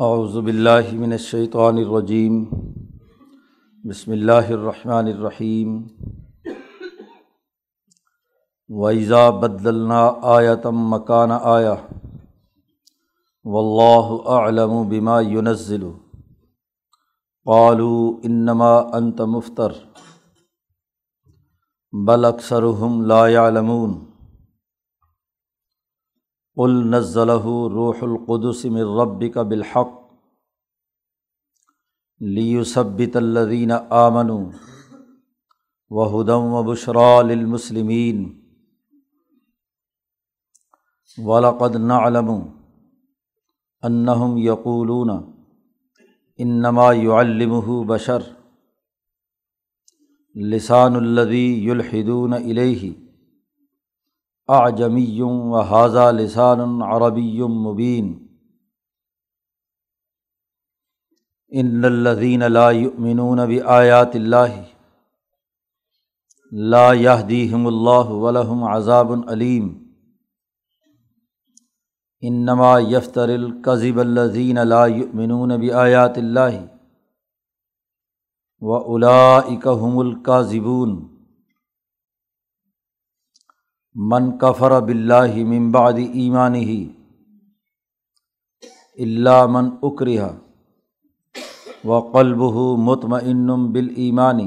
اعوذ باللہ من الشیطان الرجیم۔ بسم اللہ الرحمن الرحیم۔ ویزا بدلنا آیتم مکان آیا و اللہ علم بما ينزل۔ قالوا انما انت مفتر، بل اکثرهم لا يعلمون۔ قل نزلہ روح القدس من ربک بالحق لیثبت الذین آمنوا وہدم و بشرا للمسلمین ولقد نعلم انہم یقولون انما يعلمه بشر لسان الذی یلحدون الیہ اعجمی و حاضہ لسان عربی مبین۔ ان الذین لا یؤمنون بآیات اللہ لا یہدیہم اللہ ولہم عذاب علیم۔ انما یفتر القذب الذین لا یؤمنون بآیات اللہ و اولئک هم الکاذبون۔ من کفر بلّہ ممباد ایمان ہی اللہ من اکریہ و قلب مطمئن بال ایمانی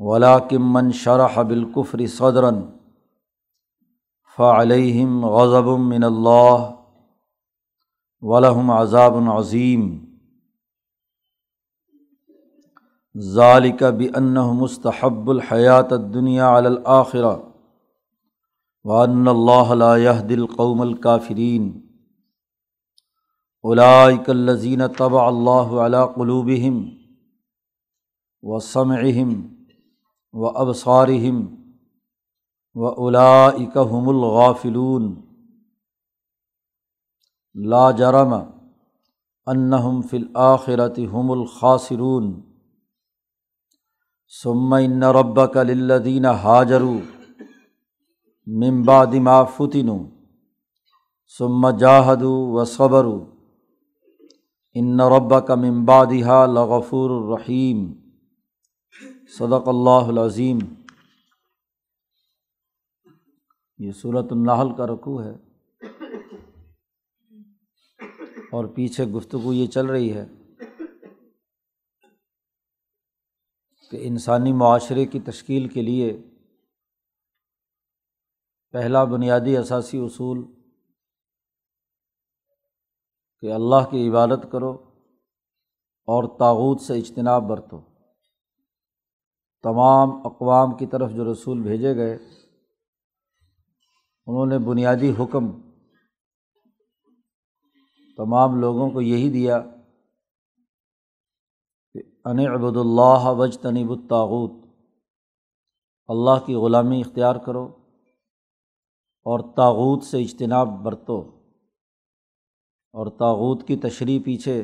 ولاکم من شرح بالکفری صدرن فعلیم غضب من اللہ ولہم عذاب عظیم ذالک بن مستحب الحیات دنیا الآخر وان اللہ دل القوم الکافرین اولائک الذین طبع اللہ علی قلوبہم و سمعہم و ابصارہم و اولائک هم الغافلون لا جرم انہم فی الآخرت هم الخاسرون ثم ان ربک للذین حاجروا من بعد ما فتنوا ثم جاہدوا و صبروا ان ربک من بعدها لغفور الرحیم صدق اللہ العظیم یہ صورت النحل کا رقوع ہے اور پیچھے گفتگو یہ چل رہی ہے کہ انسانی معاشرے کی تشکیل کے لیے پہلا بنیادی اثاثی اصول کہ اللہ کی عبادت کرو اور تاوت سے اجتناب برتو۔ تمام اقوام کی طرف جو رسول بھیجے گئے، انہوں نے بنیادی حکم تمام لوگوں کو یہی دیا کہ ان عبد اللہ وج تنیب الطاعت اللہ کی غلامی اختیار کرو اور تاغوت سے اجتناب برتو۔ اور تاغوت کی تشریح پیچھے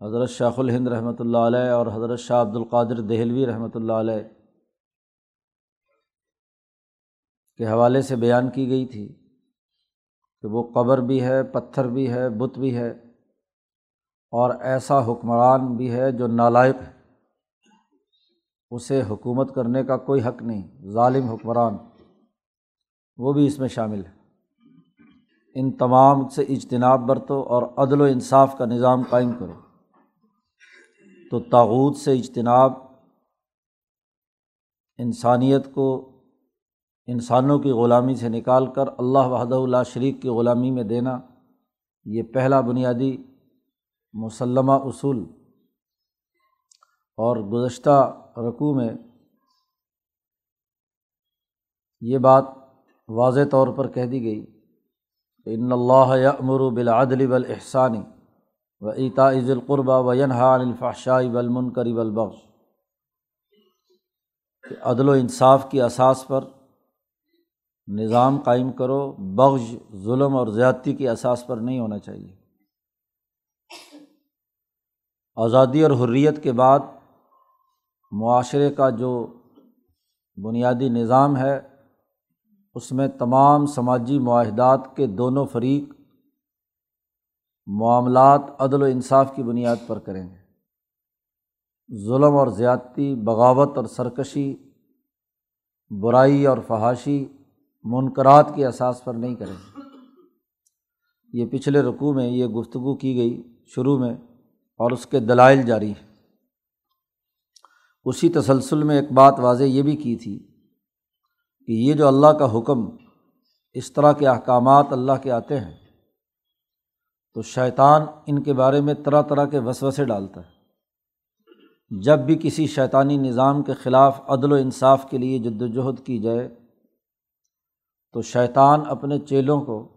حضرت شاخ الہند رحمۃ اللہ علیہ اور حضرت شاہ عبد القادر دہلوی رحمۃ اللہ علیہ کے حوالے سے بیان کی گئی تھی کہ وہ قبر بھی ہے، پتھر بھی ہے، بت بھی ہے۔ اور ایسا حکمران بھی ہے جو نالائق ہے۔ اسے حکومت کرنے کا کوئی حق نہیں، ظالم حکمران۔ وہ بھی اس میں شامل ہے۔ ان تمام سے اجتناب برتو اور عدل و انصاف کا نظام قائم کرو۔ تو تاوت سے اجتناب انسانیت کو، انسانوں کی غلامی سے نکال کر اللہ وحدہ اللہ شریک کی غلامی میں دینا، یہ پہلا بنیادی مسلمہ اصول اور گزشتہ رقوع میں یہ بات واضح طور پر کہہ دی گئی کہ ان اللہ امر بالعدل بالاحسانی و عیتا عز القربہ و ینحا الفاشائی بالمنکری بالبخش کہ عدل و انصاف کی اساس پر نظام قائم کرو بخش ظلم اور زیادتی کی اساس پر نہیں ہونا چاہیے۔ آزادی اور حریت کے بعد معاشرے کا جو بنیادی نظام ہے، اس میں تمام سماجی معاہدات کے دونوں فریق معاملات عدل و انصاف کی بنیاد پر کریں گے۔ ظلم اور زیادتی، بغاوت اور سرکشی، برائی اور فحاشی منقرات کے احساس پر نہیں کریں گے۔ یہ پچھلے رقوع میں یہ گفتگو کی گئی، شروع میں اور اس کے دلائل جاری ہیں۔ اسی تسلسل میں ایک بات واضح یہ بھی کی تھی کہ یہ جو اللہ کا حکم اس طرح کے احکامات اللہ کے آتے ہیں، تو شیطان ان کے بارے میں طرح طرح کے وسوسے ڈالتا ہے۔ جب بھی کسی شیطانی نظام کے خلاف عدل و انصاف کے لیے جد وجہد کی جائے، تو شیطان اپنے چیلوں کو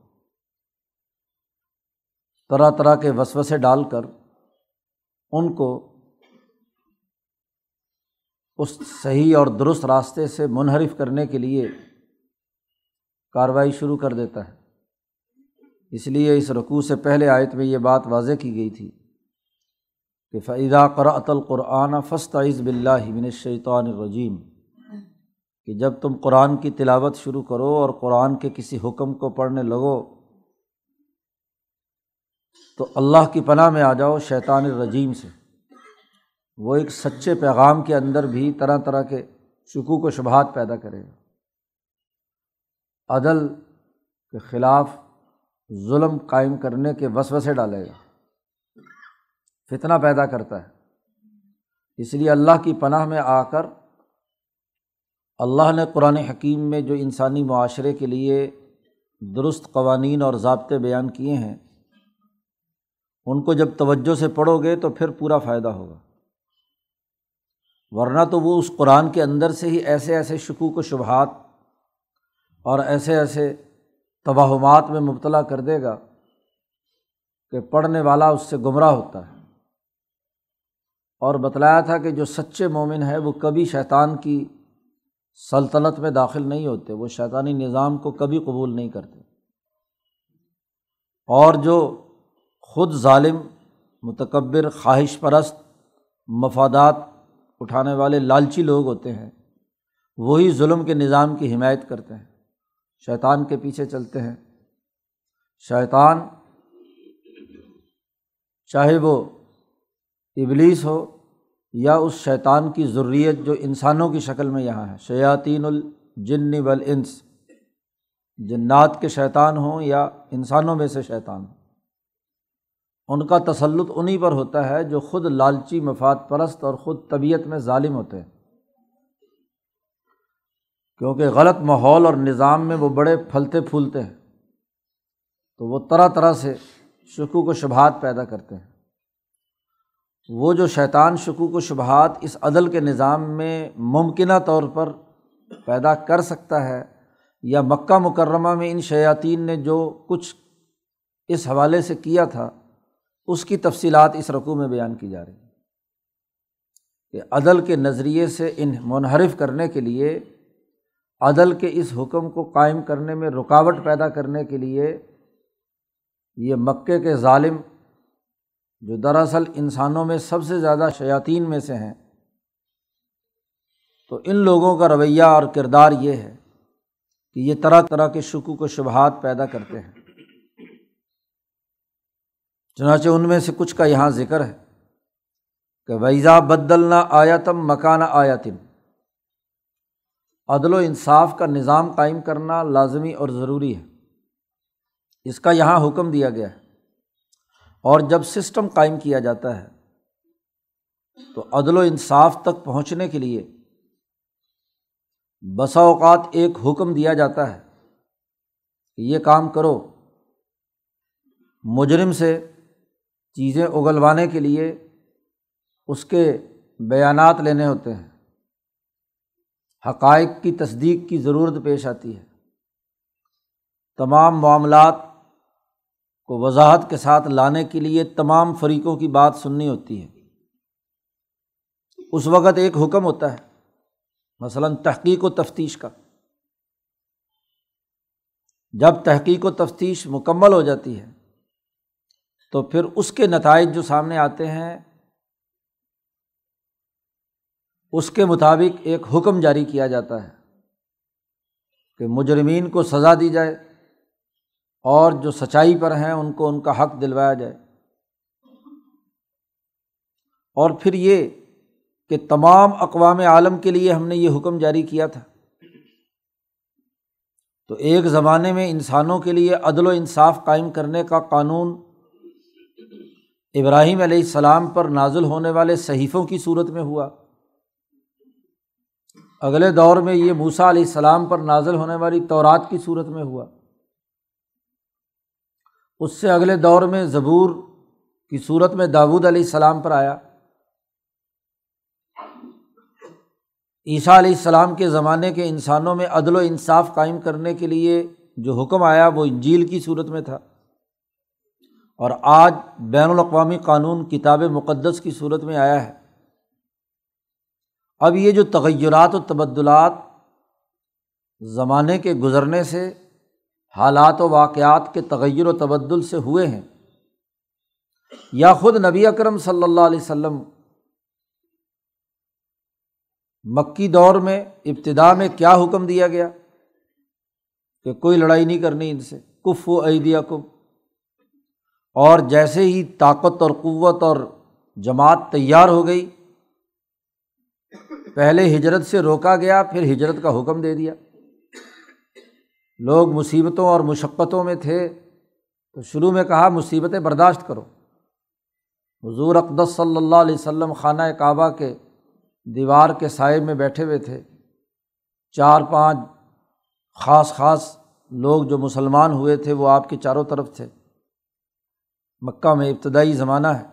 طرح طرح کے وسوسے ڈال کر ان کو اس صحیح اور درست راستے سے منحرف کرنے کے لیے کارروائی شروع کر دیتا ہے۔ اس لیے اس رقوع سے پہلے آیت میں یہ بات واضح کی گئی تھی کہ فعیدہ قرأۃ القرآن فسط عز بلّہ من الشیطان الرجیم کہ جب تم قرآن کی تلاوت شروع کرو اور قرآن کے کسی حکم کو پڑھنے لگو تو اللہ کی پناہ میں آ جاؤ شیطان الرجیم سے۔ وہ ایک سچے پیغام کے اندر بھی طرح طرح کے شکوک و شبہات پیدا کرے گا۔ عدل کے خلاف ظلم قائم کرنے کے وسوسے ڈالے گا۔ فتنہ پیدا کرتا ہے۔ اس لیے اللہ کی پناہ میں آ کر اللہ نے قرآن حکیم میں جو انسانی معاشرے کے لیے درست قوانین اور ضابطے بیان کیے ہیں ان کو جب توجہ سے پڑھو گے تو پھر پورا فائدہ ہوگا۔ ورنہ تو وہ اس قرآن کے اندر سے ہی ایسے ایسے شکوک و شبہات اور ایسے ایسے توہمات میں مبتلا کر دے گا کہ پڑھنے والا اس سے گمراہ ہوتا ہے۔ اور بتلایا تھا کہ جو سچے مومن ہے وہ کبھی شیطان کی سلطنت میں داخل نہیں ہوتے، وہ شیطانی نظام کو کبھی قبول نہیں کرتے۔ اور جو خود ظالم، متکبر، خواہش پرست، مفادات اٹھانے والے لالچی لوگ ہوتے ہیں۔ وہی ظلم کے نظام کی حمایت کرتے ہیں۔ شیطان کے پیچھے چلتے ہیں۔ شیطان چاہے وہ ابلیس ہو یا اس شیطان کی ضروریت جو انسانوں کی شکل میں یہاں ہے۔ شیاطین الجن والانس۔ جنات کے شیطان ہوں یا انسانوں میں سے شیطان ہوں۔ ان کا تسلط انہیں پر ہوتا ہے جو خود لالچی، مفاد پرست اور خود طبیعت میں ظالم ہوتے ہیں۔ کیونکہ غلط ماحول اور نظام میں وہ بڑے پھلتے پھولتے ہیں۔ تو وہ طرح طرح سے شکوک و شبہات پیدا کرتے ہیں۔ وہ جو شیطان شکوک و شبہات اس عدل کے نظام میں ممکنہ طور پر پیدا کر سکتا ہے یا مکہ مکرمہ میں ان شیاطین نے جو کچھ اس حوالے سے کیا تھا اس کی تفصیلات اس رقوع میں بیان کی جا رہی ہیں کہ عدل کے نظریے سے ان منحرف کرنے کے لیے، عدل کے اس حکم کو قائم کرنے میں رکاوٹ پیدا کرنے کے لیے یہ مکے کے ظالم جو دراصل انسانوں میں سب سے زیادہ شیاطین میں سے ہیں، تو ان لوگوں کا رویہ اور کردار یہ ہے کہ یہ طرح طرح کے شکوک و شبہات پیدا کرتے ہیں۔ چنانچہ ان میں سے کچھ کا یہاں ذکر ہے کہ ویزا بدلنا آیاتم مکان آیاتن عدل و انصاف کا نظام قائم کرنا لازمی اور ضروری ہے۔ اس کا یہاں حکم دیا گیا ہے۔ اور جب سسٹم قائم کیا جاتا ہے، تو عدل و انصاف تک پہنچنے کے لیے بسا اوقات ایک حکم دیا جاتا ہے کہ یہ کام کرو۔ مجرم سے چیزیں اگلوانے کے لیے اس کے بیانات لینے ہوتے ہیں۔ حقائق کی تصدیق کی ضرورت پیش آتی ہے۔ تمام معاملات کو وضاحت کے ساتھ لانے کے لیے تمام فریقوں کی بات سننی ہوتی ہے۔ اس وقت ایک حکم ہوتا ہے، مثلاً تحقیق و تفتیش کا۔ جب تحقیق و تفتیش مکمل ہو جاتی ہے تو پھر اس کے نتائج جو سامنے آتے ہیں، اس کے مطابق ایک حکم جاری کیا جاتا ہے کہ مجرمین کو سزا دی جائے اور جو سچائی پر ہیں ان کو ان کا حق دلوایا جائے۔ اور پھر یہ کہ تمام اقوام عالم کے لیے ہم نے یہ حکم جاری کیا تھا۔ تو ایک زمانے میں انسانوں کے لیے عدل و انصاف قائم کرنے کا قانون ابراہیم علیہ السلام پر نازل ہونے والے صحیفوں کی صورت میں ہوا۔ اگلے دور میں یہ موسا علیہ السلام پر نازل ہونے والی تورات کی صورت میں ہوا۔ اس سے اگلے دور میں زبور کی صورت میں داود علیہ السلام پر آیا۔ عیسیٰ علیہ السلام کے زمانے کے انسانوں میں عدل و انصاف قائم کرنے کے لیے جو حکم آیا وہ انجیل کی صورت میں تھا۔ اور آج بین الاقوامی قانون کتاب مقدس کی صورت میں آیا ہے۔ اب یہ جو تغیرات و تبدلات زمانے کے گزرنے سے، حالات و واقعات کے تغیر و تبدل سے ہوئے ہیں، یا خود نبی اکرم صلی اللہ علیہ وسلم مکی دور میں ابتدا میں کیا حکم دیا گیا کہ کوئی لڑائی نہیں کرنی ان سے کف و عیدیا کم اور جیسے ہی طاقت اور قوت اور جماعت تیار ہو گئی، پہلے ہجرت سے روکا گیا، پھر ہجرت کا حکم دے دیا۔ لوگ مصیبتوں اور مشقتوں میں تھے، تو شروع میں کہا، مصیبتیں برداشت کرو۔ حضور اقدس صلی اللہ علیہ وسلم خانہ کعبہ کے دیوار کے سائے میں بیٹھے ہوئے تھے۔ چار پانچ خاص خاص لوگ جو مسلمان ہوئے تھے، وہ آپ کے چاروں طرف تھے۔ مکہ میں ابتدائی زمانہ ہے۔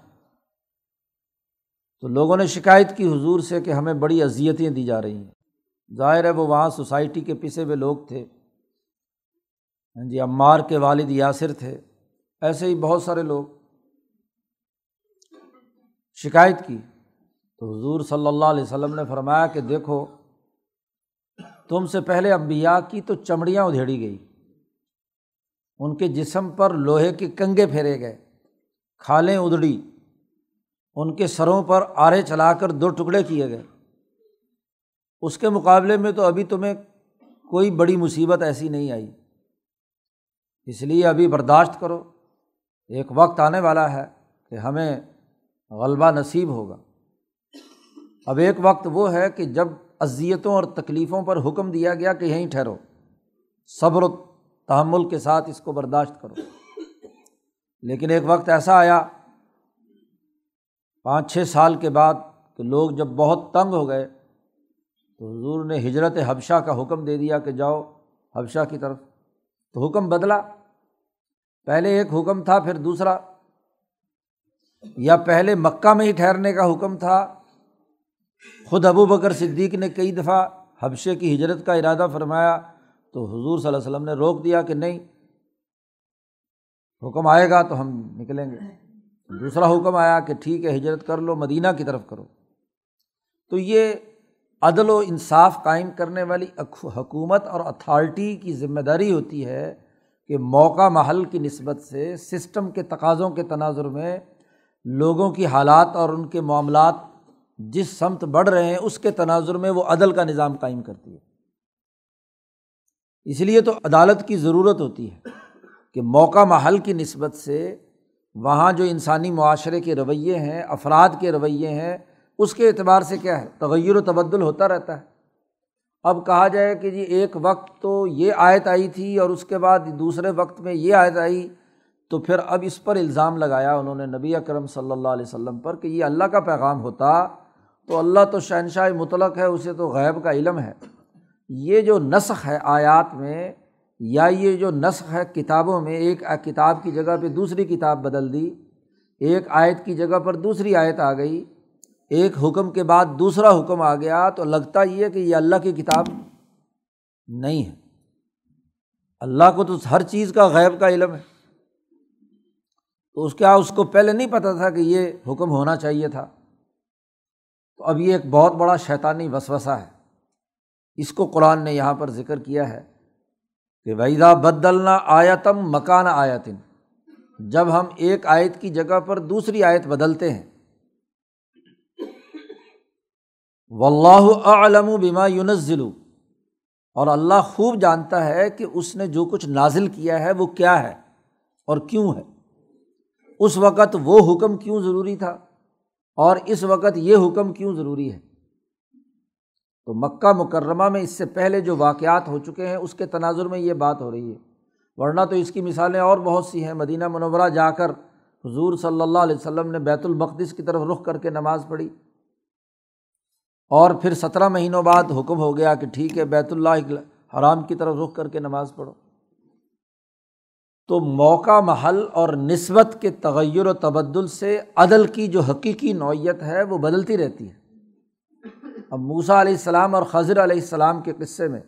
تو لوگوں نے شکایت کی حضور سے کہ ہمیں بڑی اذیتیں دی جا رہی ہیں۔ ظاہر ہے وہ وہاں سوسائٹی کے پسے ہوئے لوگ تھے۔ ہاں جی عمار کے والد یاسر تھے۔ ایسے ہی بہت سارے لوگ شکایت کی۔ تو حضور صلی اللہ علیہ وسلم نے فرمایا کہ دیکھو، تم سے پہلے امبیا کی تو چمڑیاں ادھیڑی گئی۔ ان کے جسم پر لوہے کے کنگے پھیرے گئے۔ کھالیں ادڑی ان کے سروں پر آرے چلا کر دو ٹکڑے کیے گئے۔ اس کے مقابلے میں تو ابھی تمہیں کوئی بڑی مصیبت ایسی نہیں آئی۔ اس لیے ابھی برداشت کرو۔ ایک وقت آنے والا ہے کہ ہمیں غلبہ نصیب ہوگا۔ اب ایک وقت وہ ہے کہ جب اذیتوں اور تکلیفوں پر حکم دیا گیا کہ یہیں ٹھہرو، صبر و تحمل کے ساتھ اس کو برداشت کرو۔ لیکن ایک وقت ایسا آیا، پانچ چھ سال کے بعد کہ لوگ جب بہت تنگ ہو گئے، تو حضور نے ہجرت حبشہ کا حکم دے دیا کہ جاؤ حبشہ کی طرف۔ تو حکم بدلا۔ پہلے ایک حکم تھا، پھر دوسرا۔ یا پہلے مکہ میں ہی ٹھہرنے کا حکم تھا۔ خود ابو بکر صدیق نے کئی دفعہ حبشے کی ہجرت کا ارادہ فرمایا، تو حضور صلی اللہ علیہ وسلم نے روک دیا کہ نہیں حکم آئے گا تو ہم نکلیں گے۔ دوسرا حکم آیا کہ ٹھیک ہے، ہجرت کر لو، مدینہ کی طرف کرو۔ تو یہ عدل و انصاف قائم کرنے والی حکومت اور اتھارٹی کی ذمہ داری ہوتی ہے کہ موقع محل کی نسبت سے سسٹم کے تقاضوں کے تناظر میں لوگوں کی حالات اور ان کے معاملات جس سمت بڑھ رہے ہیں، اس کے تناظر میں وہ عدل کا نظام قائم کرتی ہے۔ اس لیے تو عدالت کی ضرورت ہوتی ہے۔ کہ موقع محل کی نسبت سے وہاں جو انسانی معاشرے کے رویے ہیں، افراد کے رویے ہیں، اس کے اعتبار سے کیا ہے؟ تغیر و تبدل ہوتا رہتا ہے۔ اب کہا جائے کہ جی ایک وقت تو یہ آیت آئی تھی اور اس کے بعد دوسرے وقت میں یہ آیت آئی، تو پھر اب اس پر الزام لگایا انہوں نے نبی اکرم صلی اللہ علیہ وسلم پر کہ یہ اللہ کا پیغام ہوتا، تو اللہ تو شہنشاہ مطلق ہے، اسے تو غیب کا علم ہے۔ یہ جو نسخ ہے آیات میں یا یہ جو نسخ ہے کتابوں میں، ایک کتاب کی جگہ پہ دوسری کتاب بدل دی، ایک آیت کی جگہ پر دوسری آیت آ گئی، ایک حکم کے بعد دوسرا حکم آ گیا، تو لگتا یہ کہ یہ اللہ کی کتاب نہیں ہے۔ اللہ کو تو ہر چیز کا غیب کا علم ہے۔ تو اس کیا اس کو پہلے نہیں پتہ تھا کہ یہ حکم ہونا چاہیے تھا؟ تو اب یہ ایک بہت بڑا شیطانی وسوسا ہے۔ اس کو قرآن نے یہاں پر ذکر کیا ہے۔ کہ ویدا بدلنا آیتم مکان آیتن جب ہم ایک آیت کی جگہ پر دوسری آیت بدلتے ہیں۔ و اللہ و بیما یونزل اور اللہ خوب جانتا ہے کہ اس نے جو کچھ نازل کیا ہے وہ کیا ہے اور کیوں ہے۔ اس وقت وہ حکم کیوں ضروری تھا؟ اور اس وقت یہ حکم کیوں ضروری ہے؟ تو مکہ مکرمہ میں اس سے پہلے جو واقعات ہو چکے ہیں، اس کے تناظر میں یہ بات ہو رہی ہے۔ ورنہ تو اس کی مثالیں اور بہت سی ہیں۔ مدینہ منورہ جا کر حضور صلی اللہ علیہ وسلم نے بیت المقدس کی طرف رخ کر کے نماز پڑھی۔ اور پھر سترہ مہینوں بعد حکم ہو گیا کہ ٹھیک ہے، بیت اللہ حرام کی طرف رخ کر کے نماز پڑھو۔ تو موقع، محل اور نسبت کے تغیر و تبدل سے عدل کی جو حقیقی نوعیت ہے، وہ بدلتی رہتی ہے۔ اب موسا علیہ السلام اور خضر علیہ السلام کے قصے میں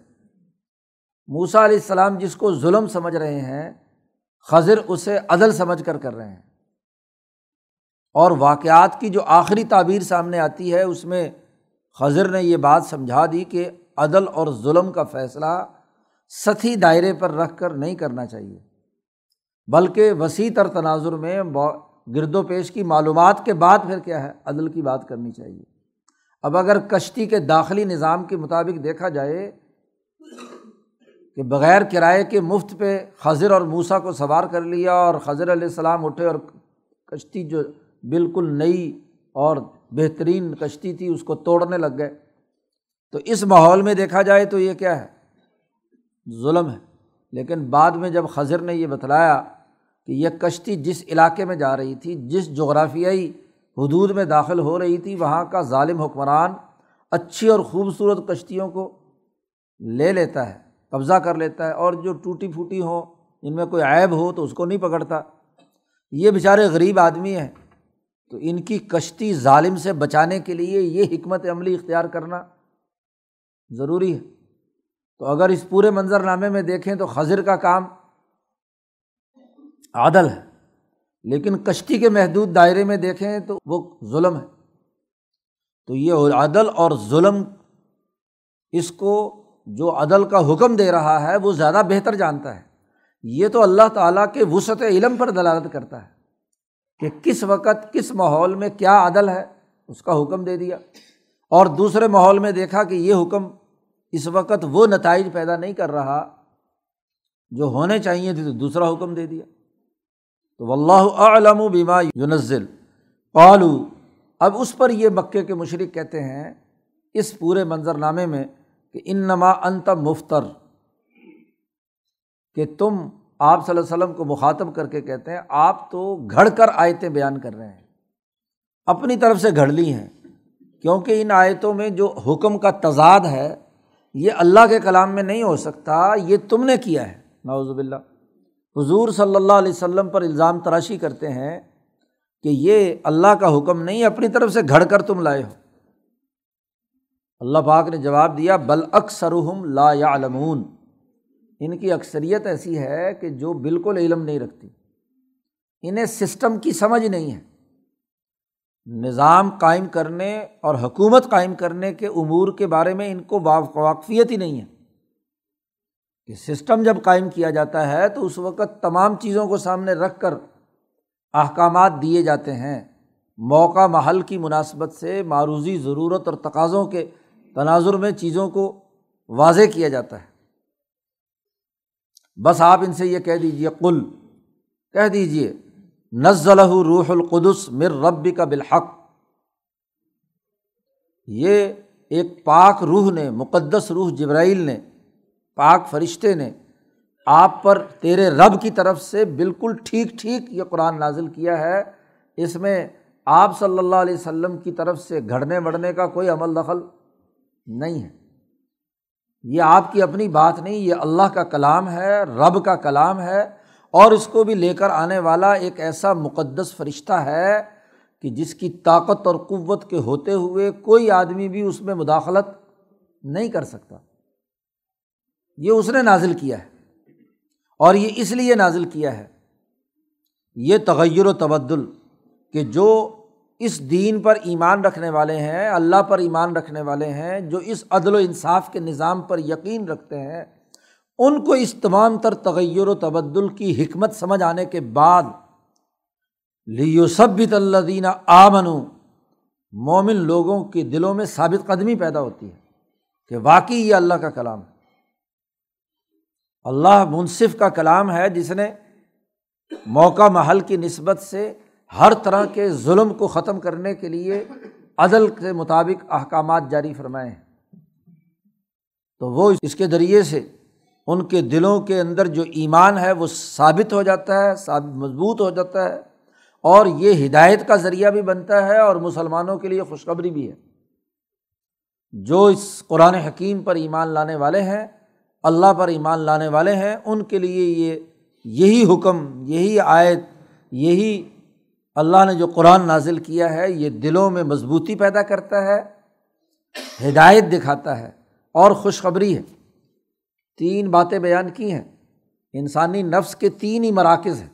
موسا علیہ السلام جس کو ظلم سمجھ رہے ہیں، خضر اسے عدل سمجھ کر کر رہے ہیں۔ اور واقعات کی جو آخری تعبیر سامنے آتی ہے، اس میں خضر نے یہ بات سمجھا دی کہ عدل اور ظلم کا فیصلہ سطحی دائرے پر رکھ کر نہیں کرنا چاہیے، بلکہ وسیع تر تناظر میں، گرد و پیش کی معلومات کے بعد پھر کیا ہے، عدل کی بات کرنی چاہیے۔ اب اگر کشتی کے داخلی نظام کے مطابق دیکھا جائے کہ بغیر کرائے کے مفت پہ خضر اور موسا کو سوار کر لیا اور خضر علیہ السلام اٹھے اور کشتی جو بالکل نئی اور بہترین کشتی تھی، اس کو توڑنے لگ گئے۔ تو اس ماحول میں دیکھا جائے تو یہ کیا ہے؟ ظلم ہے۔ لیکن بعد میں جب خضر نے یہ بتلایا کہ یہ کشتی جس علاقے میں جا رہی تھی، جس جغرافیائی حدود میں داخل ہو رہی تھی، وہاں کا ظالم حکمران اچھی اور خوبصورت کشتیوں کو لے لیتا ہے، قبضہ کر لیتا ہے، اور جو ٹوٹی پھوٹی ہوں ان میں کوئی عیب ہو تو اس کو نہیں پکڑتا۔ یہ بیچارے غریب آدمی ہیں۔ تو ان کی کشتی ظالم سے بچانے کے لیے یہ حکمت عملی اختیار کرنا ضروری ہے۔ تو اگر اس پورے منظر نامے میں دیکھیں تو خضر کا کام عادل ہے۔ لیکن کشتی کے محدود دائرے میں دیکھیں تو وہ ظلم ہے۔ تو یہ عدل اور ظلم اس کو جو عدل کا حکم دے رہا ہے وہ زیادہ بہتر جانتا ہے۔ یہ تو اللہ تعالیٰ کے وسعت علم پر دلالت کرتا ہے کہ کس وقت کس ماحول میں کیا عدل ہے، اس کا حکم دے دیا۔ اور دوسرے ماحول میں دیکھا کہ یہ حکم اس وقت وہ نتائج پیدا نہیں کر رہا جو ہونے چاہیے تھے تو دوسرا حکم دے دیا۔ تو اللہ علم و بیما یونزل پالو اب اس پر یہ مکے کے مشرق کہتے ہیں اس پورے منظر نامے میں کہ ان نما انت مفتر، کہ تم آپ صلی اللہ علیہ وسلم کو مخاطب کر کے کہتے ہیں، آپ تو گھڑ کر آیتیں بیان کر رہے ہیں۔ اپنی طرف سے گھڑ لی ہیں، کیونکہ ان آیتوں میں جو حکم کا تضاد ہے، یہ اللہ کے کلام میں نہیں ہو سکتا، یہ تم نے کیا ہے۔ نوزب اللہ حضور صلی اللہ علیہ وسلم پر الزام تراشی کرتے ہیں کہ یہ اللہ کا حکم نہیں، اپنی طرف سے گھڑ کر تم لائے ہو۔ اللہ پاک نے جواب دیا، بل اکثرحم لا یا علمون ان کی اکثریت ایسی ہے کہ جو بالکل علم نہیں رکھتی۔ انہیں سسٹم کی سمجھ نہیں ہے۔ نظام قائم کرنے اور حکومت قائم کرنے کے امور کے بارے میں ان کو واقفیت ہی نہیں ہے۔ کہ سسٹم جب قائم کیا جاتا ہے تو اس وقت تمام چیزوں کو سامنے رکھ کر احکامات دیے جاتے ہیں۔ موقع محل کی مناسبت سے معروضی ضرورت اور تقاضوں کے تناظر میں چیزوں کو واضح کیا جاتا ہے۔ بس آپ ان سے یہ کہہ دیجیے کل کہہ دیجیے نزل روح القدس مر ربی کا بالحق۔ یہ ایک پاک روح نے، مقدس روح جبرائیل نے پاک فرشتے نے آپ پر تیرے رب کی طرف سے بالکل ٹھیک ٹھیک یہ قرآن نازل کیا ہے۔ اس میں آپ صلی اللہ علیہ وسلم کی طرف سے گھڑنے بڑھنے کا کوئی عمل دخل نہیں ہے۔ یہ آپ کی اپنی بات نہیں، یہ اللہ کا کلام ہے، رب کا کلام ہے۔ اور اس کو بھی لے کر آنے والا ایک ایسا مقدس فرشتہ ہے کہ جس کی طاقت اور قوت کے ہوتے ہوئے کوئی آدمی بھی اس میں مداخلت نہیں کر سکتا۔ یہ اس نے نازل کیا ہے اور یہ اس لیے نازل کیا ہے یہ تغیر و تبدل کہ جو اس دین پر ایمان رکھنے والے ہیں، اللہ پر ایمان رکھنے والے ہیں، جو اس عدل و انصاف کے نظام پر یقین رکھتے ہیں، ان کو اس تمام تر تغیر و تبدل کی حکمت سمجھ آنے کے بعد لیو سبت اللہ دینہ آمن مومن لوگوں کے دلوں میں ثابت قدمی پیدا ہوتی ہے کہ واقعی یہ اللہ کا کلام ہے۔ اللہ منصف کا کلام ہے جس نے موقع محل کی نسبت سے ہر طرح کے ظلم کو ختم کرنے کے لیے عدل کے مطابق احکامات جاری فرمائے ہیں۔ تو وہ اس کے ذریعے سے ان کے دلوں کے اندر جو ایمان ہے وہ ثابت ہو جاتا ہے، ثابت مضبوط ہو جاتا ہے اور یہ ہدایت کا ذریعہ بھی بنتا ہے اور مسلمانوں کے لیے خوشخبری بھی ہے۔ جو اس قرآن حکیم پر ایمان لانے والے ہیں اللہ پر ایمان لانے والے ہیں، ان کے لیے یہ یہی حکم، یہی آیت، یہی اللہ نے جو قرآن نازل کیا ہے، یہ دلوں میں مضبوطی پیدا کرتا ہے، ہدایت دکھاتا ہے اور خوشخبری ہے۔ تین باتیں بیان کی ہیں۔ انسانی نفس کے تین ہی مراکز ہیں۔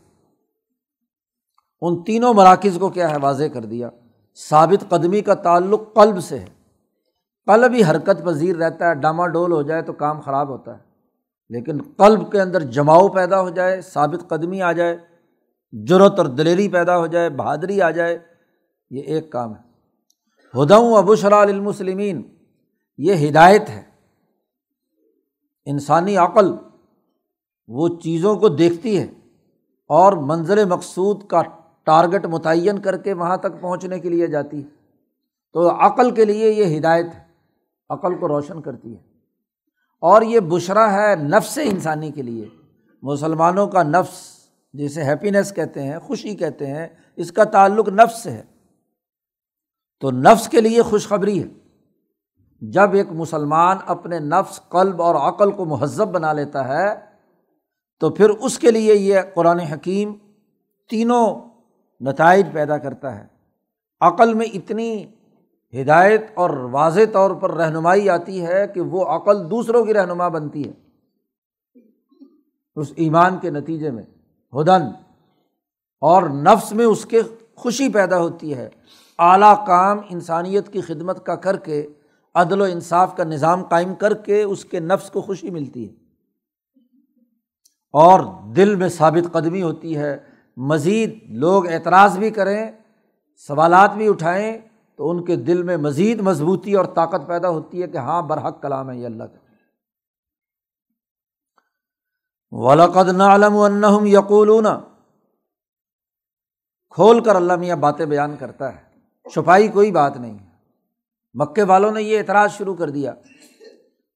ان تینوں مراکز کو کیا ہے واضح کر دیا۔ ثابت قدمی کا تعلق قلب سے ہے۔ قلب ہی حرکت پذیر رہتا ہے، ڈاما ڈول ہو جائے تو کام خراب ہوتا ہے۔ لیکن قلب کے اندر جماؤ پیدا ہو جائے، ثابت قدمی آ جائے، جرت اور دلیری پیدا ہو جائے، بہادری آ جائے، یہ ایک کام ہے۔ ہداؤں ابوشرا المسلمین یہ ہدایت ہے۔ انسانی عقل وہ چیزوں کو دیکھتی ہے اور منظر مقصود کا ٹارگیٹ متعین کر کے وہاں تک پہنچنے کے لیے جاتی ہے۔ تو عقل کے لیے یہ ہدایت ہے۔ عقل کو روشن کرتی ہے۔ اور یہ بشرا ہے نفس انسانی کے لیے۔ مسلمانوں کا نفس جسے ہیپینیس کہتے ہیں، خوشی کہتے ہیں، اس کا تعلق نفس سے ہے۔ تو نفس کے لیے خوشخبری ہے۔ جب ایک مسلمان اپنے نفس، قلب اور عقل کو مہذب بنا لیتا ہے، تو پھر اس کے لیے یہ قرآن حکیم تینوں نتائج پیدا کرتا ہے۔ عقل میں اتنی ہدایت اور واضح طور پر رہنمائی آتی ہے کہ وہ عقل دوسروں کی رہنما بنتی ہے۔ اس ایمان کے نتیجے میں ہدن اور نفس میں اس کے خوشی پیدا ہوتی ہے۔ اعلیٰ کام انسانیت کی خدمت کا کر کے، عدل و انصاف کا نظام قائم کر کے اس کے نفس کو خوشی ملتی ہے۔ اور دل میں ثابت قدمی ہوتی ہے۔ مزید لوگ اعتراض بھی کریں، سوالات بھی اٹھائیں تو ان کے دل میں مزید مضبوطی اور طاقت پیدا ہوتی ہے کہ ہاں برحق کلام ہے، یہ اللہ کا۔ ولقد نعلم انہم یقولون کھول کر اللہ میاں باتیں بیان کرتا ہے۔ چھپائی کوئی بات نہیں۔ مکے والوں نے یہ اعتراض شروع کر دیا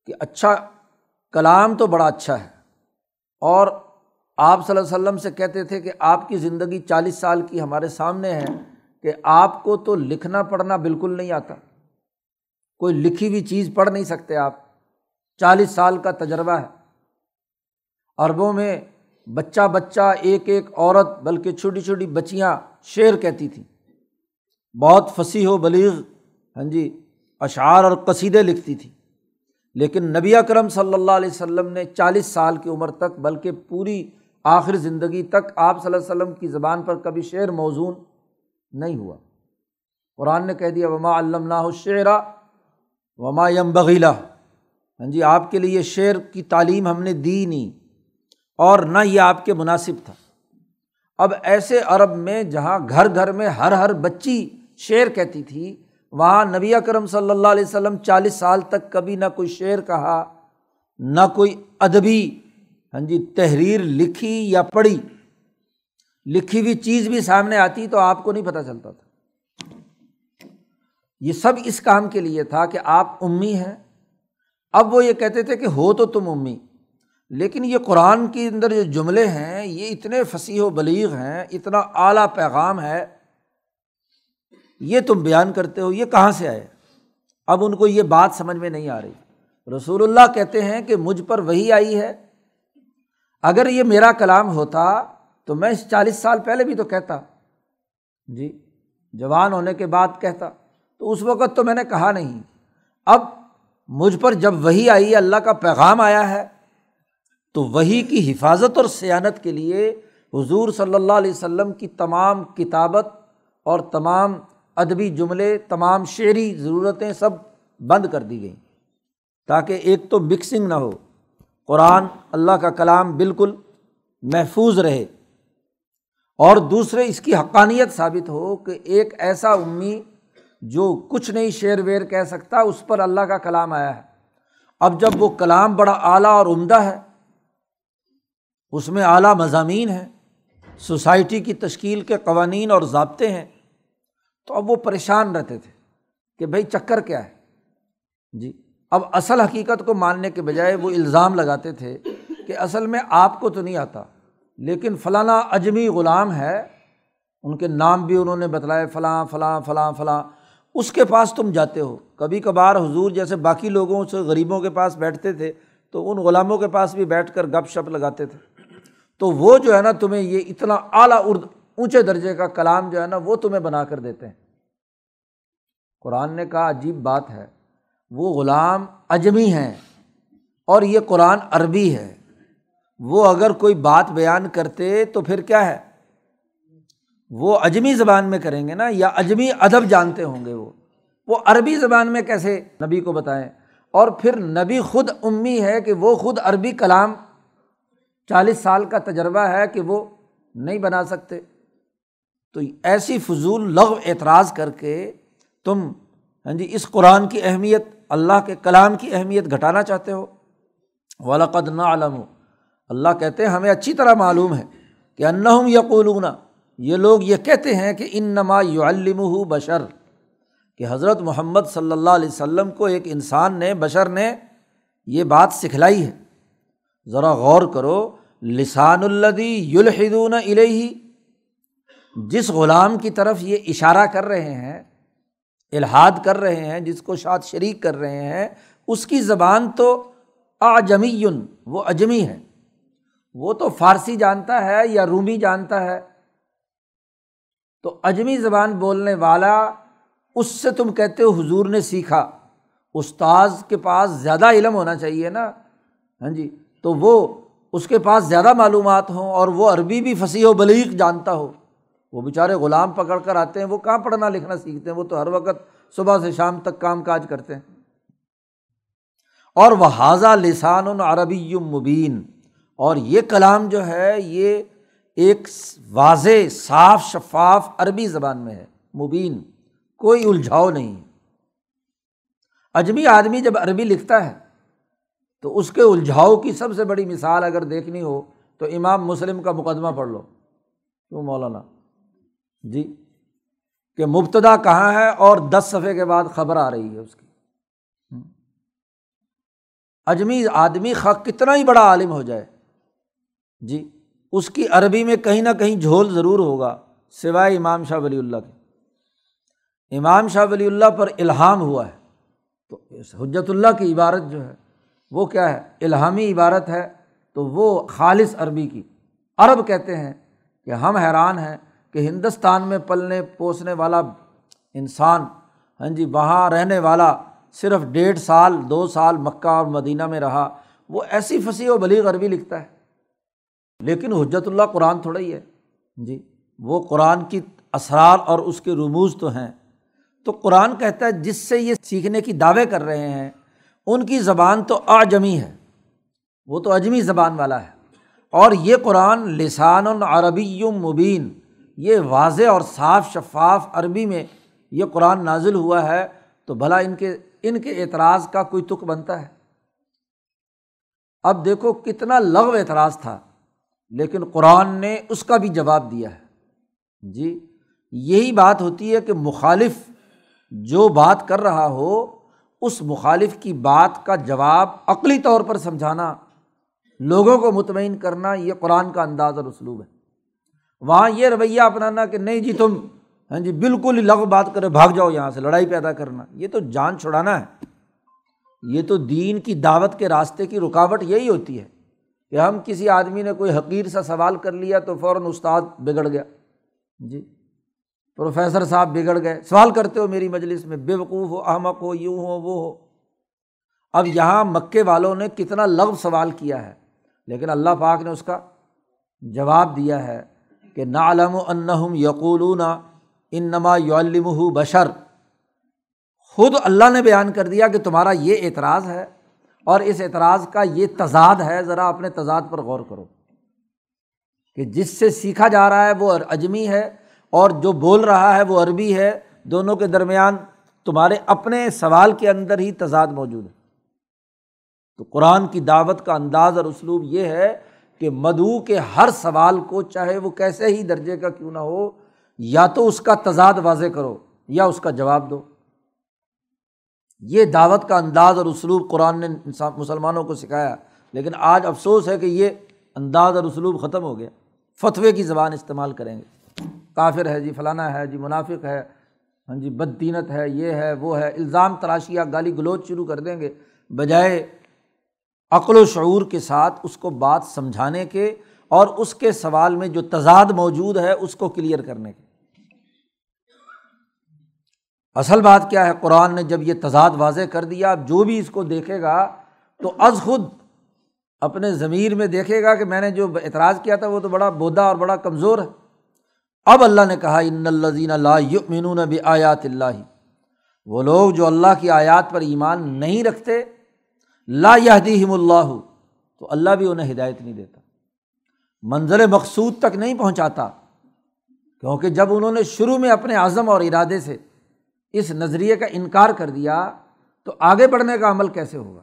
کہ اچھا کلام تو بڑا اچھا ہے۔ اور آپ صلی اللہ علیہ وسلم سے کہتے تھے کہ آپ کی زندگی چالیس سال کی ہمارے سامنے ہے۔ کہ آپ کو تو لکھنا پڑھنا بالکل نہیں آتا۔ کوئی لکھی ہوئی چیز پڑھ نہیں سکتے آپ۔ چالیس سال کا تجربہ ہے۔ عربوں میں بچہ بچہ ایک ایک عورت بلکہ چھوٹی چھوٹی بچیاں شعر کہتی تھیں۔ بہت فصیح و بلیغ ہاں جی اشعار اور قصیدے لکھتی تھی۔ لیکن نبی اکرم صلی اللہ علیہ وسلم نے چالیس سال کی عمر تک بلکہ پوری آخر زندگی تک آپ صلی اللہ علیہ وسلم کی زبان پر کبھی شعر موزون نہیں ہوا۔ قرآن نے کہہ دیا، وما علّہ شعرا وما یم بغیلا ہاں جی آپ کے لیے شعر کی تعلیم ہم نے دی نہیں، اور نہ یہ آپ کے مناسب تھا۔ اب ایسے عرب میں جہاں گھر گھر میں ہر ہر بچی شعر کہتی تھی، وہاں نبی اکرم صلی اللہ علیہ وسلم چالیس سال تک کبھی نہ کوئی شعر کہا، نہ کوئی ادبی ہاں جی تحریر لکھی یا پڑھی۔ لکھی ہوئی چیز بھی سامنے آتی تو آپ کو نہیں پتہ چلتا تھا۔ یہ سب اس کام کے لیے تھا کہ آپ امی ہیں۔ اب وہ یہ کہتے تھے کہ ہو تو تم امی، لیکن یہ قرآن کے اندر جو جملے ہیں، یہ اتنے فصیح و بلیغ ہیں، اتنا اعلیٰ پیغام ہے۔ یہ تم بیان کرتے ہو، یہ کہاں سے آئے؟ اب ان کو یہ بات سمجھ میں نہیں آ رہی۔ رسول اللہ کہتے ہیں کہ مجھ پر وہی آئی ہے۔ اگر یہ میرا کلام ہوتا تو میں اس چالیس سال پہلے بھی تو کہتا۔ جی جوان ہونے کے بعد کہتا۔ تو اس وقت تو میں نے کہا نہیں۔ اب مجھ پر جب وہی آئی، اللہ کا پیغام آیا ہے، تو وہی کی حفاظت اور سیانت کے لیے حضور صلی اللہ علیہ وسلم کی تمام کتابت اور تمام ادبی جملے، تمام شعری ضرورتیں سب بند کر دی گئیں۔ تاکہ ایک تو مکسنگ نہ ہو۔ قرآن، اللہ کا کلام بالکل محفوظ رہے۔ اور دوسرے اس کی حقانیت ثابت ہو کہ ایک ایسا امی جو کچھ نہیں شعر ویر کہہ سکتا، اس پر اللہ کا کلام آیا ہے۔ اب جب وہ کلام بڑا اعلیٰ اور عمدہ ہے، اس میں اعلیٰ مضامین ہیں، سوسائٹی کی تشکیل کے قوانین اور ضابطے ہیں، تو اب وہ پریشان رہتے تھے کہ بھائی چکر کیا ہے۔ جی اب اصل حقیقت کو ماننے کے بجائے وہ الزام لگاتے تھے کہ اصل میں آپ کو تو نہیں آتا۔ لیکن فلانا اجمی غلام ہے، ان کے نام بھی انہوں نے بتلائے، فلاں فلاں فلاں فلاں۔ اس کے پاس تم جاتے ہو۔ کبھی کبھار حضور جیسے باقی لوگوں سے غریبوں کے پاس بیٹھتے تھے، تو ان غلاموں کے پاس بھی بیٹھ کر گپ شپ لگاتے تھے۔ تو وہ جو ہے نا تمہیں یہ اتنا اعلیٰ ارد، اونچے درجے کا کلام جو ہے نا وہ تمہیں بنا کر دیتے ہیں۔ قرآن نے کہا عجیب بات ہے، وہ غلام اجمی ہیں اور یہ قرآن عربی ہے۔ وہ اگر کوئی بات بیان کرتے تو پھر کیا ہے؟ وہ اجمی زبان میں کریں گے نا، یا اجمی ادب جانتے ہوں گے وہ۔ وہ عربی زبان میں کیسے نبی کو بتائیں؟ اور پھر نبی خود امی ہے کہ وہ خود عربی کلام چالیس سال کا تجربہ ہے کہ وہ نہیں بنا سکتے۔ تو ایسی فضول لغ اعتراض کر کے تم ہاں جی اس قرآن کی اہمیت، اللہ کے کلام کی اہمیت گھٹانا چاہتے ہو۔ ولاقد نہ علم اللہ کہتے ہیں، ہمیں اچھی طرح معلوم ہے کہ انہم یقولون، یہ لوگ یہ کہتے ہیں کہ ان نما یعلم بشر، کہ حضرت محمد صلی اللہ علیہ وسلم کو ایک انسان نے، بشر نے یہ بات سکھلائی ہے۔ ذرا غور کرو، لسان الدی یلحدون الہی جس غلام کی طرف یہ اشارہ کر رہے ہیں الحاد کر رہے ہیں، جس کو شاد شریک کر رہے ہیں، اس کی زبان تو آجمی وہ اجمی ہے۔ وہ تو فارسی جانتا ہے یا رومی جانتا ہے؟ تو اجمی زبان بولنے والا اس سے تم کہتے ہو حضور نے سیکھا۔ استاذ کے پاس زیادہ علم ہونا چاہیے نا۔ ہاں جی تو وہ اس کے پاس زیادہ معلومات ہوں اور وہ عربی بھی فصیح و بلیغ جانتا ہو۔ وہ بیچارے غلام پکڑ کر آتے ہیں، وہ کہاں پڑھنا لکھنا سیکھتے ہیں؟ وہ تو ہر وقت صبح سے شام تک کام کاج کرتے ہیں۔ اور وہ حاضہ لسان العربی مبین۔ اور یہ کلام جو ہے، یہ ایک واضح، صاف، شفاف عربی زبان میں ہے، مبین، کوئی الجھاؤ نہیں اجمی آدمی جب عربی لکھتا ہے، تو اس کے الجھاؤ کی سب سے بڑی مثال اگر دیکھنی ہو، تو امام مسلم کا مقدمہ پڑھ لو۔ کیوں مولانا؟ جی کہ مبتدا کہاں ہے اور دس صفحے کے بعد خبر آ رہی ہے اس کی۔ اجمی آدمی خق کتنا ہی بڑا عالم ہو جائے۔ جی اس کی عربی میں کہیں نہ کہیں جھول ضرور ہوگا، سوائے امام شاہ ولی اللہ کے۔ امام شاہ ولی اللہ پر الہام ہوا ہے۔ تو حجت اللہ کی عبارت جو ہے، وہ کیا ہے؟ الہامی عبارت ہے۔ تو وہ خالص عربی کی۔ عرب کہتے ہیں کہ ہم حیران ہیں کہ ہندوستان میں پلنے پوسنے والا انسان ہاں جی وہاں رہنے والا صرف ڈیڑھ سال، دو سال مکہ اور مدینہ میں رہا، وہ ایسی پھنسی و بلیغ عربی لکھتا ہے۔ لیکن حجت اللہ قرآن تھوڑا ہی ہے۔ جی وہ قرآن کی اسرار اور اس کے رموز تو ہیں۔ تو قرآن کہتا ہے، جس سے یہ سیکھنے کی دعوے کر رہے ہیں، ان کی زبان تو آجمی ہے۔ وہ تو اجمی زبان والا ہے۔ اور یہ قرآن لسان العربی مبین، یہ واضح اور صاف شفاف عربی میں یہ قرآن نازل ہوا ہے۔ تو بھلا ان کے ان کے اعتراض کا کوئی تک بنتا ہے۔ اب دیکھو کتنا لغو اعتراض تھا۔ لیکن قرآن نے اس کا بھی جواب دیا ہے۔ جی یہی بات ہوتی ہے کہ مخالف جو بات کر رہا ہو، اس مخالف کی بات کا جواب عقلی طور پر سمجھانا، لوگوں کو مطمئن کرنا، یہ قرآن کا انداز اور اسلوب ہے۔ وہاں یہ رویہ اپنانا کہ نہیں جی تم ہاں جی بالکل ہی لغ بات کرے بھاگ جاؤ یہاں سے، لڑائی پیدا کرنا۔ یہ تو جان چھڑانا ہے۔ یہ تو دین کی دعوت کے راستے کی رکاوٹ یہی ہوتی ہے۔ کہ ہم کسی آدمی نے کوئی حقیر سا سوال کر لیا تو فوراً استاد بگڑ گیا۔ جی پروفیسر صاحب بگڑ گئے۔ سوال کرتے ہو میری مجلس میں بے وقوف ہو، احمق ہو، یوں ہو، وہ ہو۔ اب یہاں مکے والوں نے کتنا لغ سوال کیا ہے، لیکن اللہ پاک نے اس کا جواب دیا ہے کہ نا علم و انہم یقولون ان نما یعلم بشر۔ خود اللہ نے بیان کر دیا کہ تمہارا یہ اعتراض ہے اور اس اعتراض کا یہ تضاد ہے، ذرا اپنے تضاد پر غور کرو کہ جس سے سیکھا جا رہا ہے وہ اجمی ہے اور جو بول رہا ہے وہ عربی ہے۔ دونوں کے درمیان تمہارے اپنے سوال کے اندر ہی تضاد موجود ہے۔ تو قرآن کی دعوت کا انداز اور اسلوب یہ ہے کہ مدعو کے ہر سوال کو چاہے وہ کیسے ہی درجے کا کیوں نہ ہو، یا تو اس کا تضاد واضح کرو یا اس کا جواب دو۔ یہ دعوت کا انداز اور اسلوب قرآن نے مسلمانوں کو سکھایا۔ لیکن آج افسوس ہے کہ یہ انداز اور اسلوب ختم ہو گیا فتوے کی زبان استعمال کریں گے۔ کافر ہے جی فلانا ہے جی منافق ہے۔ ہاں جی بددینت ہے، یہ ہے، وہ ہے۔ الزام تراشیہ گالی گلوچ شروع کر دیں گے۔ بجائے عقل و شعور کے ساتھ اس کو بات سمجھانے کے اور اس کے سوال میں جو تضاد موجود ہے، اس کو کلیئر کرنے کے۔ اصل بات کیا ہے؟ قرآن نے جب یہ تضاد واضح کر دیا، اب جو بھی اس کو دیکھے گا، تو از خود اپنے ضمیر میں دیکھے گا کہ میں نے جو اعتراض کیا تھا، وہ تو بڑا بودا اور بڑا کمزور ہے۔ اب اللہ نے کہا، ان الزین اللہ مینون بھی آیات اللہ وہ لوگ جو اللہ کی آیات پر ایمان نہیں رکھتے، لا یہدیم اللہ، تو اللہ بھی انہیں ہدایت نہیں دیتا۔ منزل مقصود تک نہیں پہنچاتا، کیونکہ جب انہوں نے شروع میں اپنے عزم اور ارادے سے اس نظریے کا انکار کر دیا تو آگے بڑھنے کا عمل کیسے ہوگا؟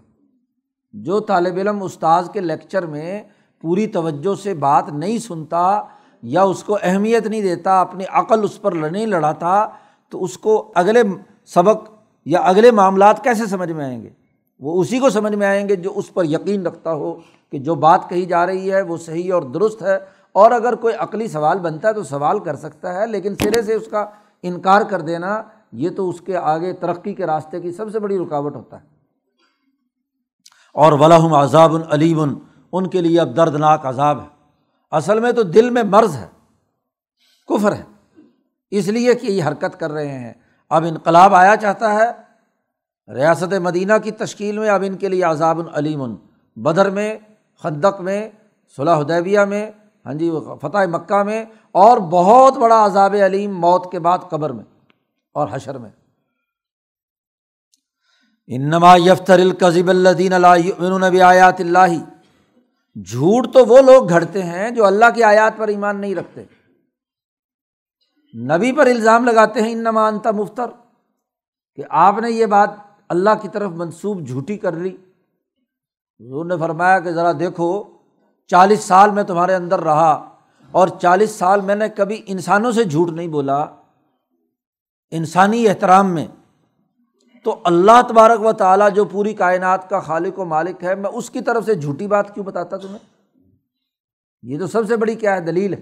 جو طالب علم استاذ کے لیکچر میں پوری توجہ سے بات نہیں سنتا یا اس کو اہمیت نہیں دیتا، اپنی عقل اس پر نہیں لڑاتا، تو اس کو اگلے سبق یا اگلے معاملات کیسے سمجھ میں آئیں گے؟ وہ اسی کو سمجھ میں آئیں گے جو اس پر یقین رکھتا ہو کہ جو بات کہی جا رہی ہے وہ صحیح اور درست ہے۔ اور اگر کوئی عقلی سوال بنتا ہے تو سوال کر سکتا ہے، لیکن سرے سے اس کا انکار کر دینا یہ تو اس کے آگے ترقی کے راستے کی سب سے بڑی رکاوٹ ہوتا ہے۔ اور ولاحم عذاب العلیم ان کے لیے اب دردناک عذاب ہے۔ اصل میں تو دل میں مرض ہے، کفر ہے۔ اس لیے کہ یہ حرکت کر رہے ہیں۔ اب انقلاب آیا چاہتا ہے، ریاست مدینہ کی تشکیل میں اب ان کے لیے عذاب العلیم بدر میں خدق میں صلاح حدیبیہ میں ہاں جی فتح مکہ میں اور بہت بڑا عذاب علیم موت کے بعد قبر میں۔ اور حشر میں۔ انما یفتر القزب الدین اللہ آیات اللہ۔ جھوٹ تو وہ لوگ گھڑتے ہیں جو اللہ کی آیات پر ایمان نہیں رکھتے۔ نبی پر الزام لگاتے ہیں انما انت مفتر، کہ آپ نے یہ بات اللہ کی طرف منسوب جھوٹی کر لی۔ حضور نے فرمایا کہ ذرا دیکھو، چالیس سال میں تمہارے اندر رہا اور چالیس سال میں نے کبھی انسانوں سے جھوٹ نہیں بولا۔ انسانی احترام میں، تو اللہ تبارک و تعالیٰ جو پوری کائنات کا خالق و مالک ہے، میں اس کی طرف سے جھوٹی بات کیوں بتاتا تمہیں؟ یہ تو سب سے بڑی کیا ہے؟ دلیل ہے۔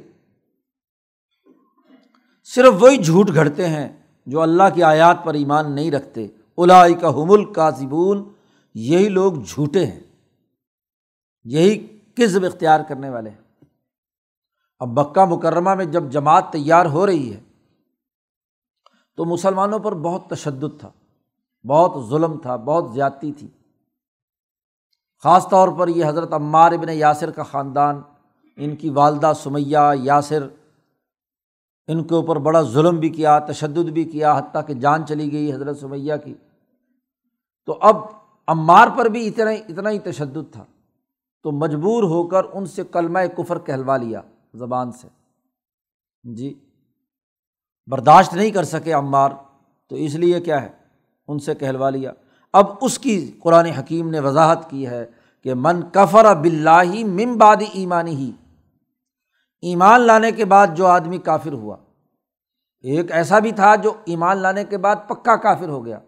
صرف وہی جھوٹ گھڑتے ہیں جو اللہ کی آیات پر ایمان نہیں رکھتے۔ الائی کا حمل کا زبون یہی لوگ جھوٹے ہیں۔ یہی کزب اختیار کرنے والے ہیں۔ اب بکہ مکرمہ میں جب جماعت تیار ہو رہی ہے تو مسلمانوں پر بہت تشدد تھا، بہت ظلم تھا، بہت زیادتی تھی۔ خاص طور پر یہ حضرت عمار ابن یاسر کا خاندان، ان کی والدہ سمیہ، یاسر، ان کے اوپر بڑا ظلم بھی کیا، تشدد بھی کیا، حتیٰ کہ جان چلی گئی حضرت سمیہ کی۔ تو اب عمار پر بھی اتنا اتنا ہی تشدد تھا۔ تو مجبور ہو کر ان سے کلمہ کفر کہلوا لیا زبان سے۔ جی۔ برداشت نہیں کر سکے عمار، تو اس لیے کیا ہے؟ ان سے کہلوا لیا۔ اب اس کی قرآن حکیم نے وضاحت کی ہے کہ من کفر بلّہ ممباد ایمانی ہی ایمان لانے کے بعد جو آدمی کافر ہوا، ایک ایسا بھی تھا جو ایمان لانے کے بعد پکا کافر ہو گیا۔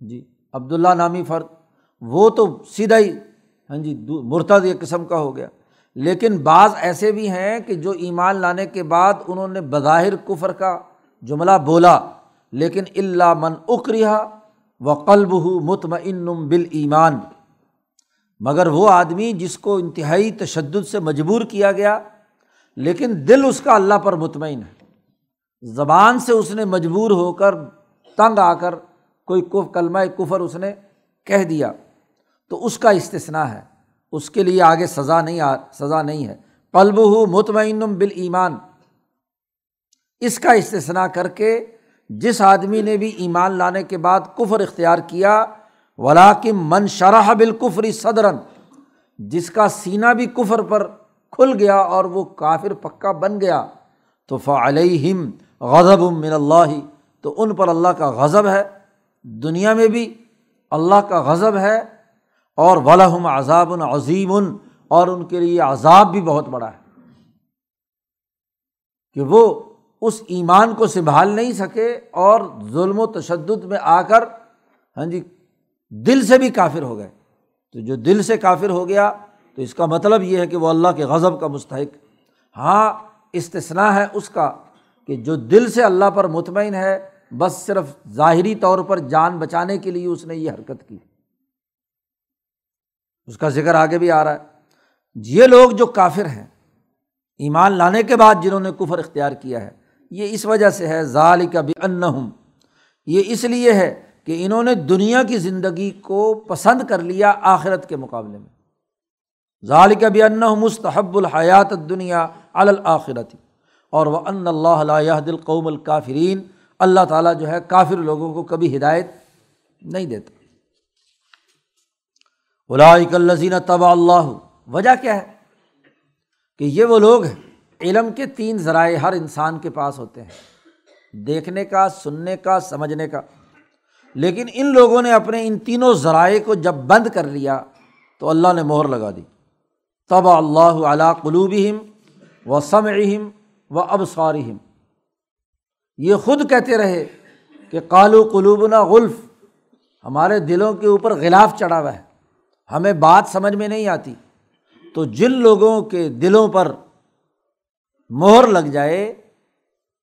جی عبداللہ نامی فرد، وہ تو سیدھا ہی ہاں جی مرتد ایک قسم کا ہو گیا۔ لیکن بعض ایسے بھی ہیں کہ جو ایمان لانے کے بعد انہوں نے بظاہر کفر کا جملہ بولا، لیکن اللہ من اکریا و قلب ہو مطمئن بال ایمان مگر وہ آدمی جس کو انتہائی تشدد سے مجبور کیا گیا، لیکن دل اس کا اللہ پر مطمئن ہے۔ زبان سے اس نے مجبور ہو کر تنگ آ کر کوئی کلمہ کفر اس نے کہہ دیا، تو اس کا استثنا ہے۔ اس کے لیے آگے سزا نہیں آ سزا نہیں ہے۔ قلب ہو مطمئن بال ایمان اس کا استثنا کر کے جس آدمی نے بھی ایمان لانے کے بعد کفر اختیار کیا ولاکم من شرح بالکفری صدرن جس کا سینہ بھی کفر پر کھل گیا اور وہ کافر پکا بن گیا، تو فعلیم غضب من اللہ۔ تو ان پر اللہ کا غضب ہے۔ دنیا میں بھی اللہ کا غضب ہے۔ اور ولاحم عذاب عظیم اور ان کے لیے عذاب بھی بہت بڑا ہے کہ وہ اس ایمان کو سنبھال نہیں سکے اور ظلم و تشدد میں آ کر ہاں جی دل سے بھی کافر ہو گئے۔ تو جو دل سے کافر ہو گیا، تو اس کا مطلب یہ ہے کہ وہ اللہ کے غضب کا مستحق۔ ہاں استثنا ہے اس کا کہ جو دل سے اللہ پر مطمئن ہے، بس صرف ظاہری طور پر جان بچانے کے لیے اس نے یہ حرکت کی۔ اس کا ذکر آگے بھی آ رہا ہے۔ یہ لوگ جو کافر ہیں، ایمان لانے کے بعد جنہوں نے کفر اختیار کیا ہے، یہ اس وجہ سے ہے ظال کا بھی یہ اس لیے ہے کہ انہوں نے دنیا کی زندگی کو پسند کر لیا آخرت کے مقابلے میں۔ ظال کا بھی مستحب الحیات دنیا الآخرتی اور وہ ان اللہ دل قوم الکافرین اللہ تعالیٰ جو ہے کافر لوگوں کو کبھی ہدایت نہیں دیتا۔ الزین طبع اللہ۔ وجہ کیا ہے؟ کہ یہ وہ لوگ ہیں، علم کے تین ذرائع ہر انسان کے پاس ہوتے ہیں، دیکھنے کا، سننے کا، سمجھنے کا۔ لیکن ان لوگوں نے اپنے ان تینوں ذرائع کو جب بند کر لیا، تو اللہ نے مہر لگا دی۔ تب اللہ علا قلوبہم و سمعہم و ابصارہم۔ یہ خود کہتے رہے کہ کالو قلوبنا غلف، ہمارے دلوں کے اوپر غلاف چڑھا ہوا ہے۔ ہمیں بات سمجھ میں نہیں آتی۔ تو جن لوگوں کے دلوں پر مہر لگ جائے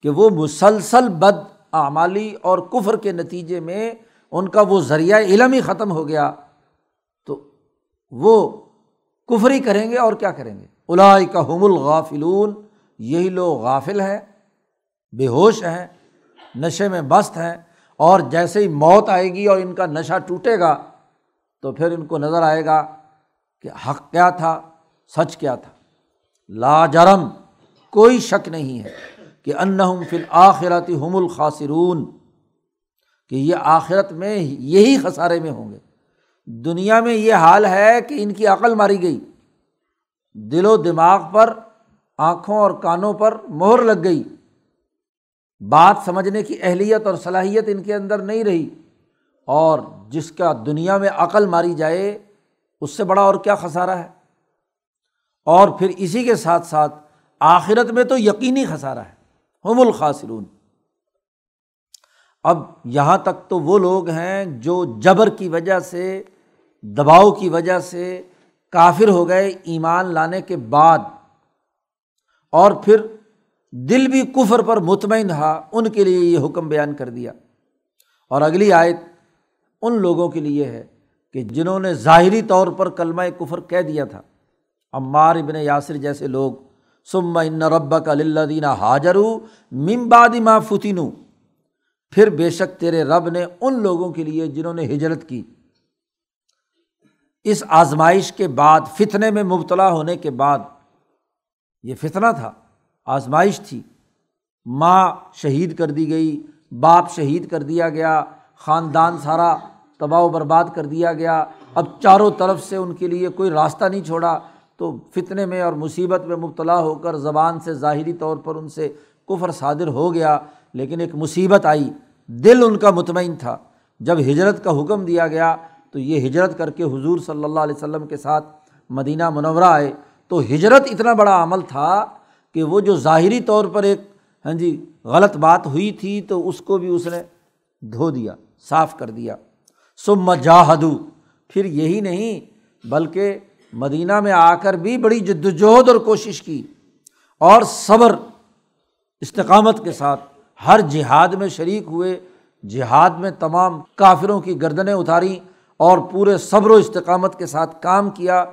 کہ وہ مسلسل بد اعمالی اور کفر کے نتیجے میں ان کا وہ ذریعہ علم ہی ختم ہو گیا، تو وہ کفری کریں گے اور کیا کریں گے؟ الائی کا حم الغافلون، یہی لوگ غافل ہیں، بے ہوش ہیں، نشے میں مست ہیں اور جیسے ہی موت آئے گی اور ان کا نشہ ٹوٹے گا تو پھر ان کو نظر آئے گا کہ حق کیا تھا، سچ کیا تھا۔ لا جرم، کوئی شک نہیں ہے کہ انہم فی الآخرت ہم الخاصرون کہ یہ آخرت میں یہی خسارے میں ہوں گے۔ دنیا میں یہ حال ہے کہ ان کی عقل ماری گئی۔ دل و دماغ پر، آنکھوں اور کانوں پر مہر لگ گئی۔ بات سمجھنے کی اہلیت اور صلاحیت ان کے اندر نہیں رہی۔ اور جس کا دنیا میں عقل ماری جائے، اس سے بڑا اور کیا خسارہ ہے؟ اور پھر اسی کے ساتھ ساتھ آخرت میں تو یقینی خسارہ ہے، ہم الخاصرون اب یہاں تک تو وہ لوگ ہیں جو جبر کی وجہ سے، دباؤ کی وجہ سے کافر ہو گئے ایمان لانے کے بعد۔ اور پھر دل بھی کفر پر مطمئن رہا، ان کے لیے یہ حکم بیان کر دیا۔ اور اگلی آیت ان لوگوں کے لیے ہے کہ جنہوں نے ظاہری طور پر کلمہ کفر کہہ دیا تھا۔ عمار ابن یاسر جیسے لوگ سم ان رب کا لدینہ حاجر ممباد ماں فتین پھر بے شک تیرے رب نے ان لوگوں کے لیے جنہوں نے ہجرت کی۔ اس آزمائش کے بعد، فتنے میں مبتلا ہونے کے بعد یہ فتنا تھا، آزمائش تھی۔ ماں شہید کر دی گئی، باپ شہید کر دیا گیا۔ خاندان سارا تباہ و برباد کر دیا گیا۔ اب چاروں طرف سے ان کے لیے کوئی راستہ نہیں چھوڑا۔ تو فتنے میں اور مصیبت میں مبتلا ہو کر زبان سے ظاہری طور پر ان سے کفر صادر ہو گیا۔ لیکن ایک مصیبت آئی۔ دل ان کا مطمئن تھا۔ جب ہجرت کا حکم دیا گیا تو یہ ہجرت کر کے حضور صلی اللہ علیہ وسلم کے ساتھ مدینہ منورہ آئے۔ تو ہجرت اتنا بڑا عمل تھا کہ وہ جو ظاہری طور پر ایک ہاں جی غلط بات ہوئی تھی تو اس کو بھی اس نے دھو دیا۔ صاف کر دیا۔ سم جاہدو۔ پھر یہی نہیں، بلکہ مدینہ میں آ کر بھی بڑی جد وجہد اور کوشش کی اور صبر، استقامت کے ساتھ۔ ہر جہاد میں شریک ہوئے، جہاد میں تمام کافروں کی گردنیں اتاریں اور پورے صبر و استقامت کے ساتھ کام کیا۔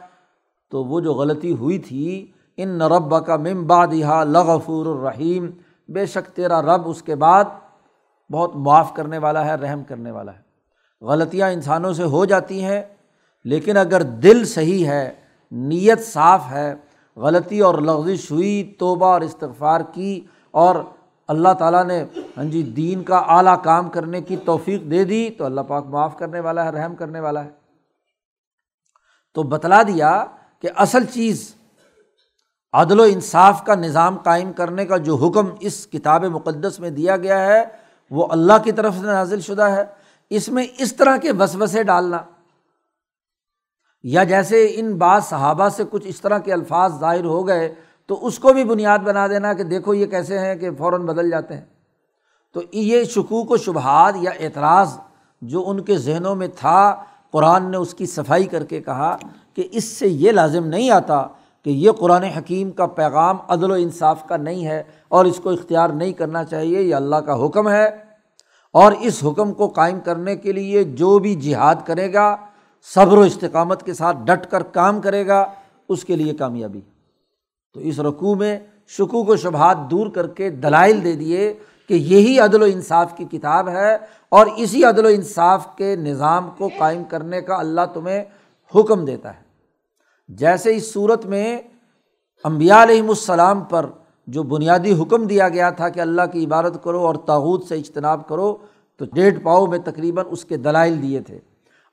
تو وہ جو غلطی ہوئی تھی، ان رب کا ممباد یہ لغفور الرحیم۔ بے شک تیرا رب اس کے بعد بہت معاف کرنے والا ہے، رحم کرنے والا ہے۔ غلطیاں انسانوں سے ہو جاتی ہیں، لیکن اگر دل صحیح ہے، نیت صاف ہے، غلطی اور لغزش ہوئی، توبہ اور استغفار کی، اور اللہ تعالیٰ نے ہاں جی دین کا اعلیٰ کام کرنے کی توفیق دے دی، تو اللہ پاک معاف کرنے والا ہے، رحم کرنے والا ہے۔ تو بتلا دیا کہ اصل چیز عدل و انصاف کا نظام قائم کرنے کا جو حکم اس کتاب مقدس میں دیا گیا ہے وہ اللہ کی طرف سے نازل شدہ ہے۔ اس میں اس طرح کے وسوسے ڈالنا۔ یا جیسے ان بعض صحابہ سے کچھ اس طرح کے الفاظ ظاہر ہو گئے تو اس کو بھی بنیاد بنا دینا کہ دیکھو یہ کیسے ہیں کہ فوراً بدل جاتے ہیں۔ تو یہ شکوک و شبہات یا اعتراض جو ان کے ذہنوں میں تھا، قرآن نے اس کی صفائی کر کے کہا کہ اس سے یہ لازم نہیں آتا کہ یہ قرآن حکیم کا پیغام عدل و انصاف کا نہیں ہے اور اس کو اختیار نہیں کرنا چاہیے، یہ اللہ کا حکم ہے۔ اور اس حکم کو قائم کرنے کے لیے جو بھی جہاد کرے گا، صبر و استقامت کے ساتھ ڈٹ کر کام کرے گا، اس کے لیے کامیابی۔ تو اس رقوع میں شکوک و شبہات دور کر کے دلائل دے دیے کہ یہی عدل و انصاف کی کتاب ہے اور اسی عدل و انصاف کے نظام کو قائم کرنے کا اللہ تمہیں حکم دیتا ہے۔ جیسے اس صورت میں امبیا علیہم السلام پر جو بنیادی حکم دیا گیا تھا کہ اللہ کی عبادت کرو اور تاوت سے اجتناب کرو، تو ڈیڑھ پاؤ میں تقریباً اس کے دلائل دیے تھے۔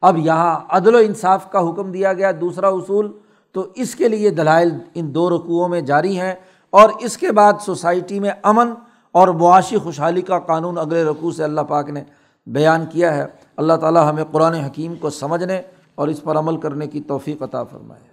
اب یہاں عدل و انصاف کا حکم دیا گیا، دوسرا اصول، تو اس کے لیے دلائل ان دو رقوؤں میں جاری ہیں۔ اور اس کے بعد سوسائٹی میں امن اور معاشی خوشحالی کا قانون اگلے رقوع سے اللہ پاک نے بیان کیا ہے۔ اللہ تعالیٰ ہمیں قرآن حکیم کو سمجھنے اور اس پر عمل کرنے کی توفیق عطا فرمائے۔